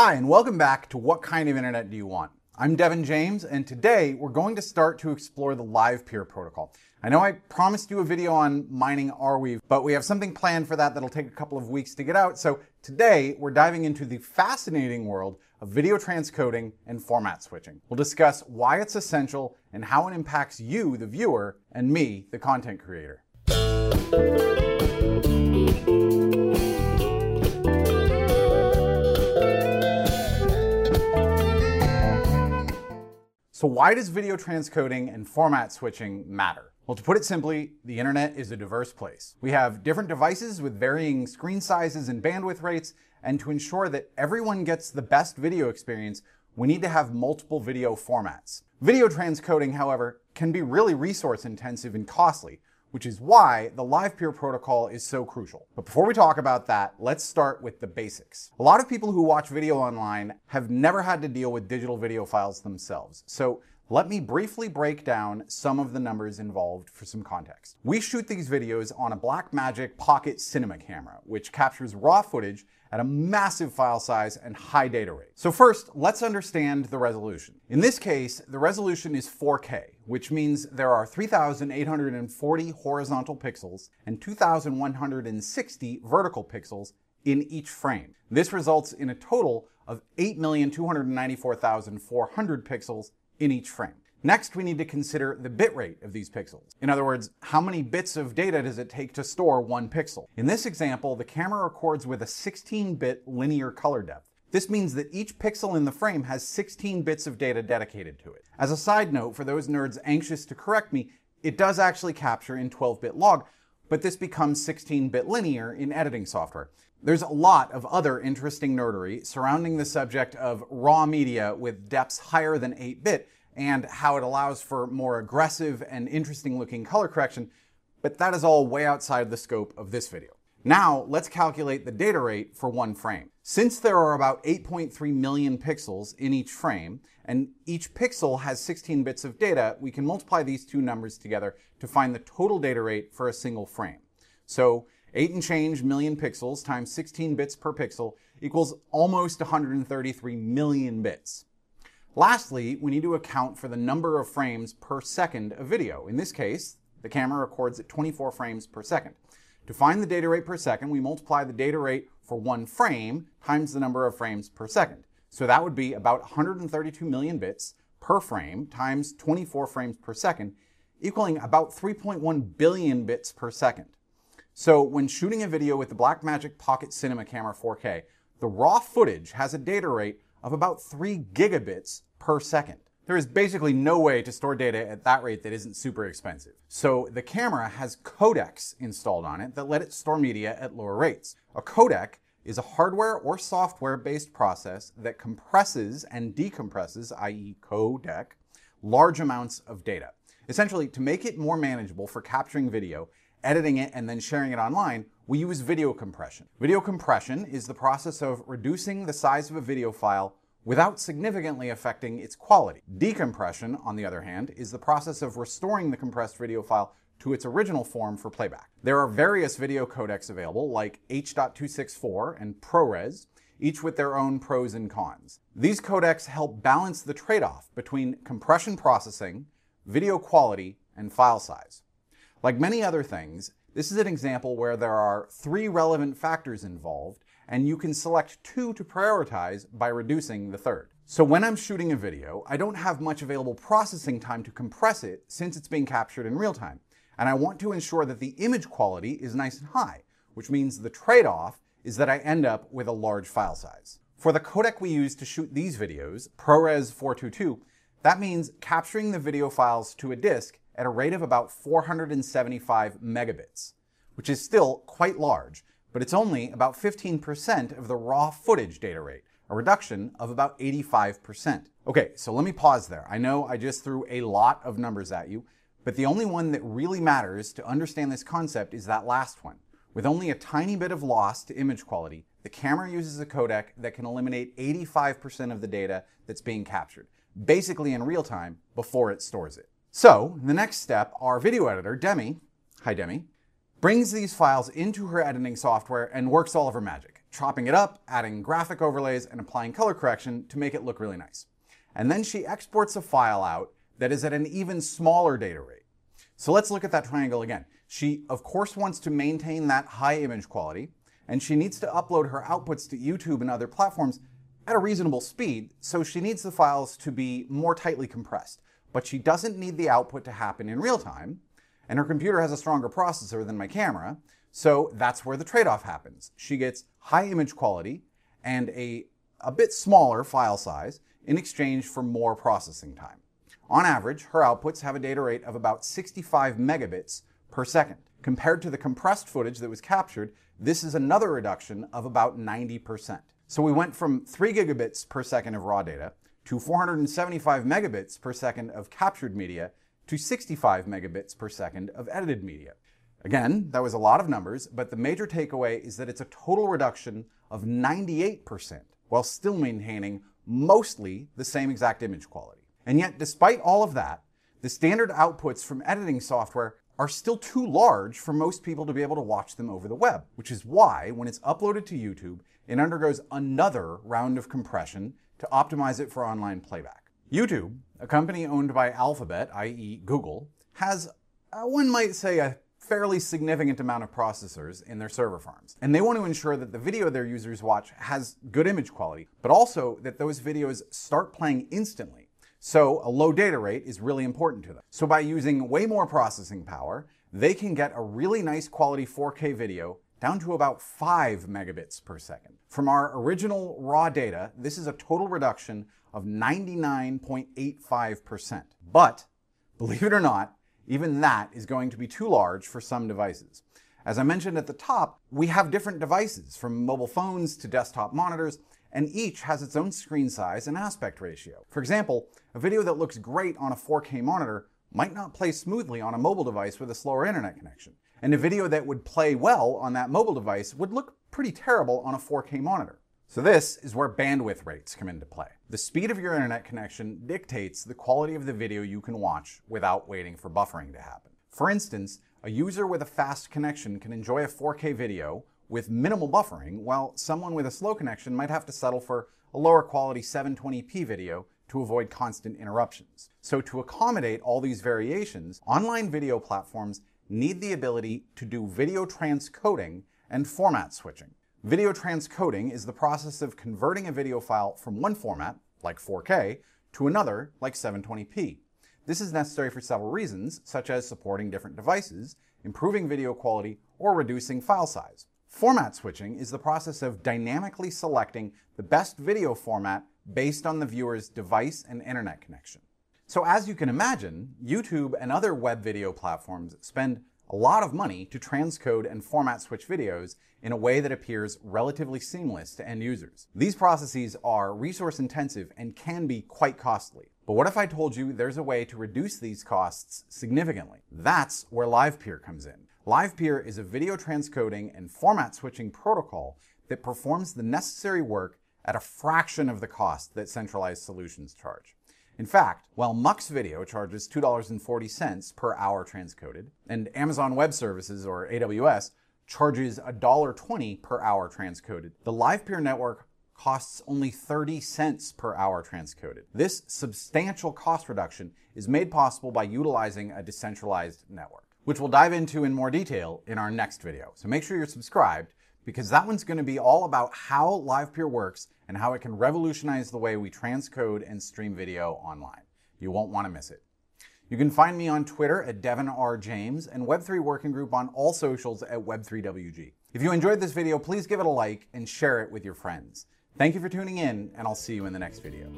Hi, and welcome back to What Kind of Internet Do You Want? I'm Devon James, and today we're going to start to explore the Livepeer protocol. I know I promised you a video on mining Arweave, but we have something planned for that that'll take a couple of weeks to get out. So today we're diving into the fascinating world of video transcoding and format switching. We'll discuss why it's essential and how it impacts you, the viewer, and me, the content creator. So why does video transcoding and format switching matter? Well, to put it simply, the internet is a diverse place. We have different devices with varying screen sizes and bandwidth rates, and to ensure that everyone gets the best video experience, we need to have multiple video formats. Video transcoding, however, can be really resource intensive and costly, which is why the LivePeer protocol is so crucial. But before we talk about that, let's start with the basics. A lot of people who watch video online have never had to deal with digital video files themselves. So let me briefly break down some of the numbers involved for some context. We shoot these videos on a Blackmagic Pocket Cinema camera, which captures raw footage at a massive file size and high data rate. So first, let's understand the resolution. In this case, the resolution is 4K, which means there are 3,840 horizontal pixels and 2,160 vertical pixels in each frame. This results in a total of 8,294,400 pixels in each frame. Next, we need to consider the bitrate of these pixels. In other words, how many bits of data does it take to store one pixel? In this example, the camera records with a 16-bit linear color depth. This means that each pixel in the frame has 16 bits of data dedicated to it. As a side note, for those nerds anxious to correct me, it does actually capture in 12-bit log, but this becomes 16-bit linear in editing software. There's a lot of other interesting nerdery surrounding the subject of raw media with depths higher than 8-bit, and how it allows for more aggressive and interesting looking color correction, but that is all way outside the scope of this video. Now, let's calculate the data rate for one frame. Since there are about 8.3 million pixels in each frame, and each pixel has 16 bits of data, we can multiply these two numbers together to find the total data rate for a single frame. So 8 and change million pixels times 16 bits per pixel equals almost 133 million bits. Lastly, we need to account for the number of frames per second of video. In this case, the camera records at 24 frames per second. To find the data rate per second, we multiply the data rate for one frame times the number of frames per second. So that would be about 132 million bits per frame times 24 frames per second, equaling about 3.1 billion bits per second. So when shooting a video with the Blackmagic Pocket Cinema Camera 4K, the raw footage has a data rate of about 3 gigabits per second. There is basically no way to store data at that rate that isn't super expensive. So the camera has codecs installed on it that let it store media at lower rates. A codec is a hardware or software based process that compresses and decompresses, i.e., codec, large amounts of data. Essentially, to make it more manageable for capturing video, editing it, and then sharing it online, we use video compression. Video compression is the process of reducing the size of a video file without significantly affecting its quality. Decompression, on the other hand, is the process of restoring the compressed video file to its original form for playback. There are various video codecs available, like H.264 and ProRes, each with their own pros and cons. These codecs help balance the trade off between compression processing, video quality, and file size. Like many other things, this is an example where there are three relevant factors involved and you can select two to prioritize by reducing the third. So when I'm shooting a video, I don't have much available processing time to compress it since it's being captured in real time. And I want to ensure that the image quality is nice and high, which means the trade-off is that I end up with a large file size. For the codec we use to shoot these videos, ProRes 422, that means capturing the video files to a disk at a rate of about 475 megabits, which is still quite large, but it's only about 15% of the raw footage data rate, a reduction of about 85%. Okay, so let me pause there. I know I just threw a lot of numbers at you, but the only one that really matters to understand this concept is that last one. With only a tiny bit of loss to image quality, the camera uses a codec that can eliminate 85% of the data that's being captured, basically in real time before it stores it. So, the next step, our video editor, Demi, hi Demi, brings these files into her editing software and works all of her magic. chopping it up, adding graphic overlays, and applying color correction to make it look really nice. And then she exports a file out that is at an even smaller data rate. So let's look at that triangle again. She, of course, wants to maintain that high image quality, and she needs to upload her outputs to YouTube and other platforms at a reasonable speed, so she needs the files to be more tightly compressed. But she doesn't need the output to happen in real time, and her computer has a stronger processor than my camera, so that's where the trade-off happens. She gets high image quality and a, a bit smaller file size in exchange for more processing time. On average, her outputs have a data rate of about 65 megabits per second. Compared to the compressed footage that was captured, this is another reduction of about 90%. So we went from 3 gigabits per second of raw data to 475 megabits per second of captured media to 65 megabits per second of edited media. Again, that was a lot of numbers, but the major takeaway is that it's a total reduction of 98% while still maintaining mostly the same exact image quality. And yet, despite all of that, the standard outputs from editing software are still too large for most people to be able to watch them over the web, which is why, when it's uploaded to YouTube, it undergoes another round of compression to optimize it for online playback. YouTube, a company owned by Alphabet, i.e., Google, has, uh, one might say, a fairly significant amount of processors in their server farms. And they want to ensure that the video their users watch has good image quality, but also that those videos start playing instantly so a low data rate is really important to them. So by using way more processing power, they can get a really nice quality 4K video down to about 5 megabits per second. From our original raw data, this is a total reduction of 99.85%. But, believe it or not, even that is going to be too large for some devices. As I mentioned at the top, we have different devices, from mobile phones to desktop monitors, and each has its own screen size and aspect ratio. For example, a video that looks great on a 4K monitor might not play smoothly on a mobile device with a slower internet connection. And a video that would play well on that mobile device would look pretty terrible on a 4K monitor. So this is where bandwidth rates come into play. The speed of your internet connection dictates the quality of the video you can watch without waiting for buffering to happen. For instance, a user with a fast connection can enjoy a 4K video with minimal buffering, while someone with a slow connection might have to settle for a lower quality 720p video to avoid constant interruptions. So to accommodate all these variations, online video platforms need the ability to do video transcoding and format switching. Video transcoding is the process of converting a video file from one format, like 4K, to another, like 720p. This is necessary for several reasons, such as supporting different devices, improving video quality, or reducing file size. Format switching is the process of dynamically selecting the best video format based on the viewer's device and internet connection. So as you can imagine, YouTube and other web video platforms spend a lot of money to transcode and format switch videos in a way that appears relatively seamless to end users. These processes are resource intensive and can be quite costly. But what if I told you there's a way to reduce these costs significantly? That's where LivePeer comes in. LivePeer is a video transcoding and format switching protocol that performs the necessary work at a fraction of the cost that centralized solutions charge. In fact, while Mux Video charges $2.40 per hour transcoded, and Amazon Web Services, or AWS, charges $1.20 per hour transcoded, the LivePeer network costs only 30 cents per hour transcoded. This substantial cost reduction is made possible by utilizing a decentralized network which we'll dive into in more detail in our next video. So make sure you're subscribed because that one's going to be all about how LivePeer works and how it can revolutionize the way we transcode and stream video online. You won't want to miss it. You can find me on Twitter at Devon R. James and Web3 Working Group on all socials at Web3WG. If you enjoyed this video, please give it a like and share it with your friends. Thank you for tuning in, and I'll see you in the next video.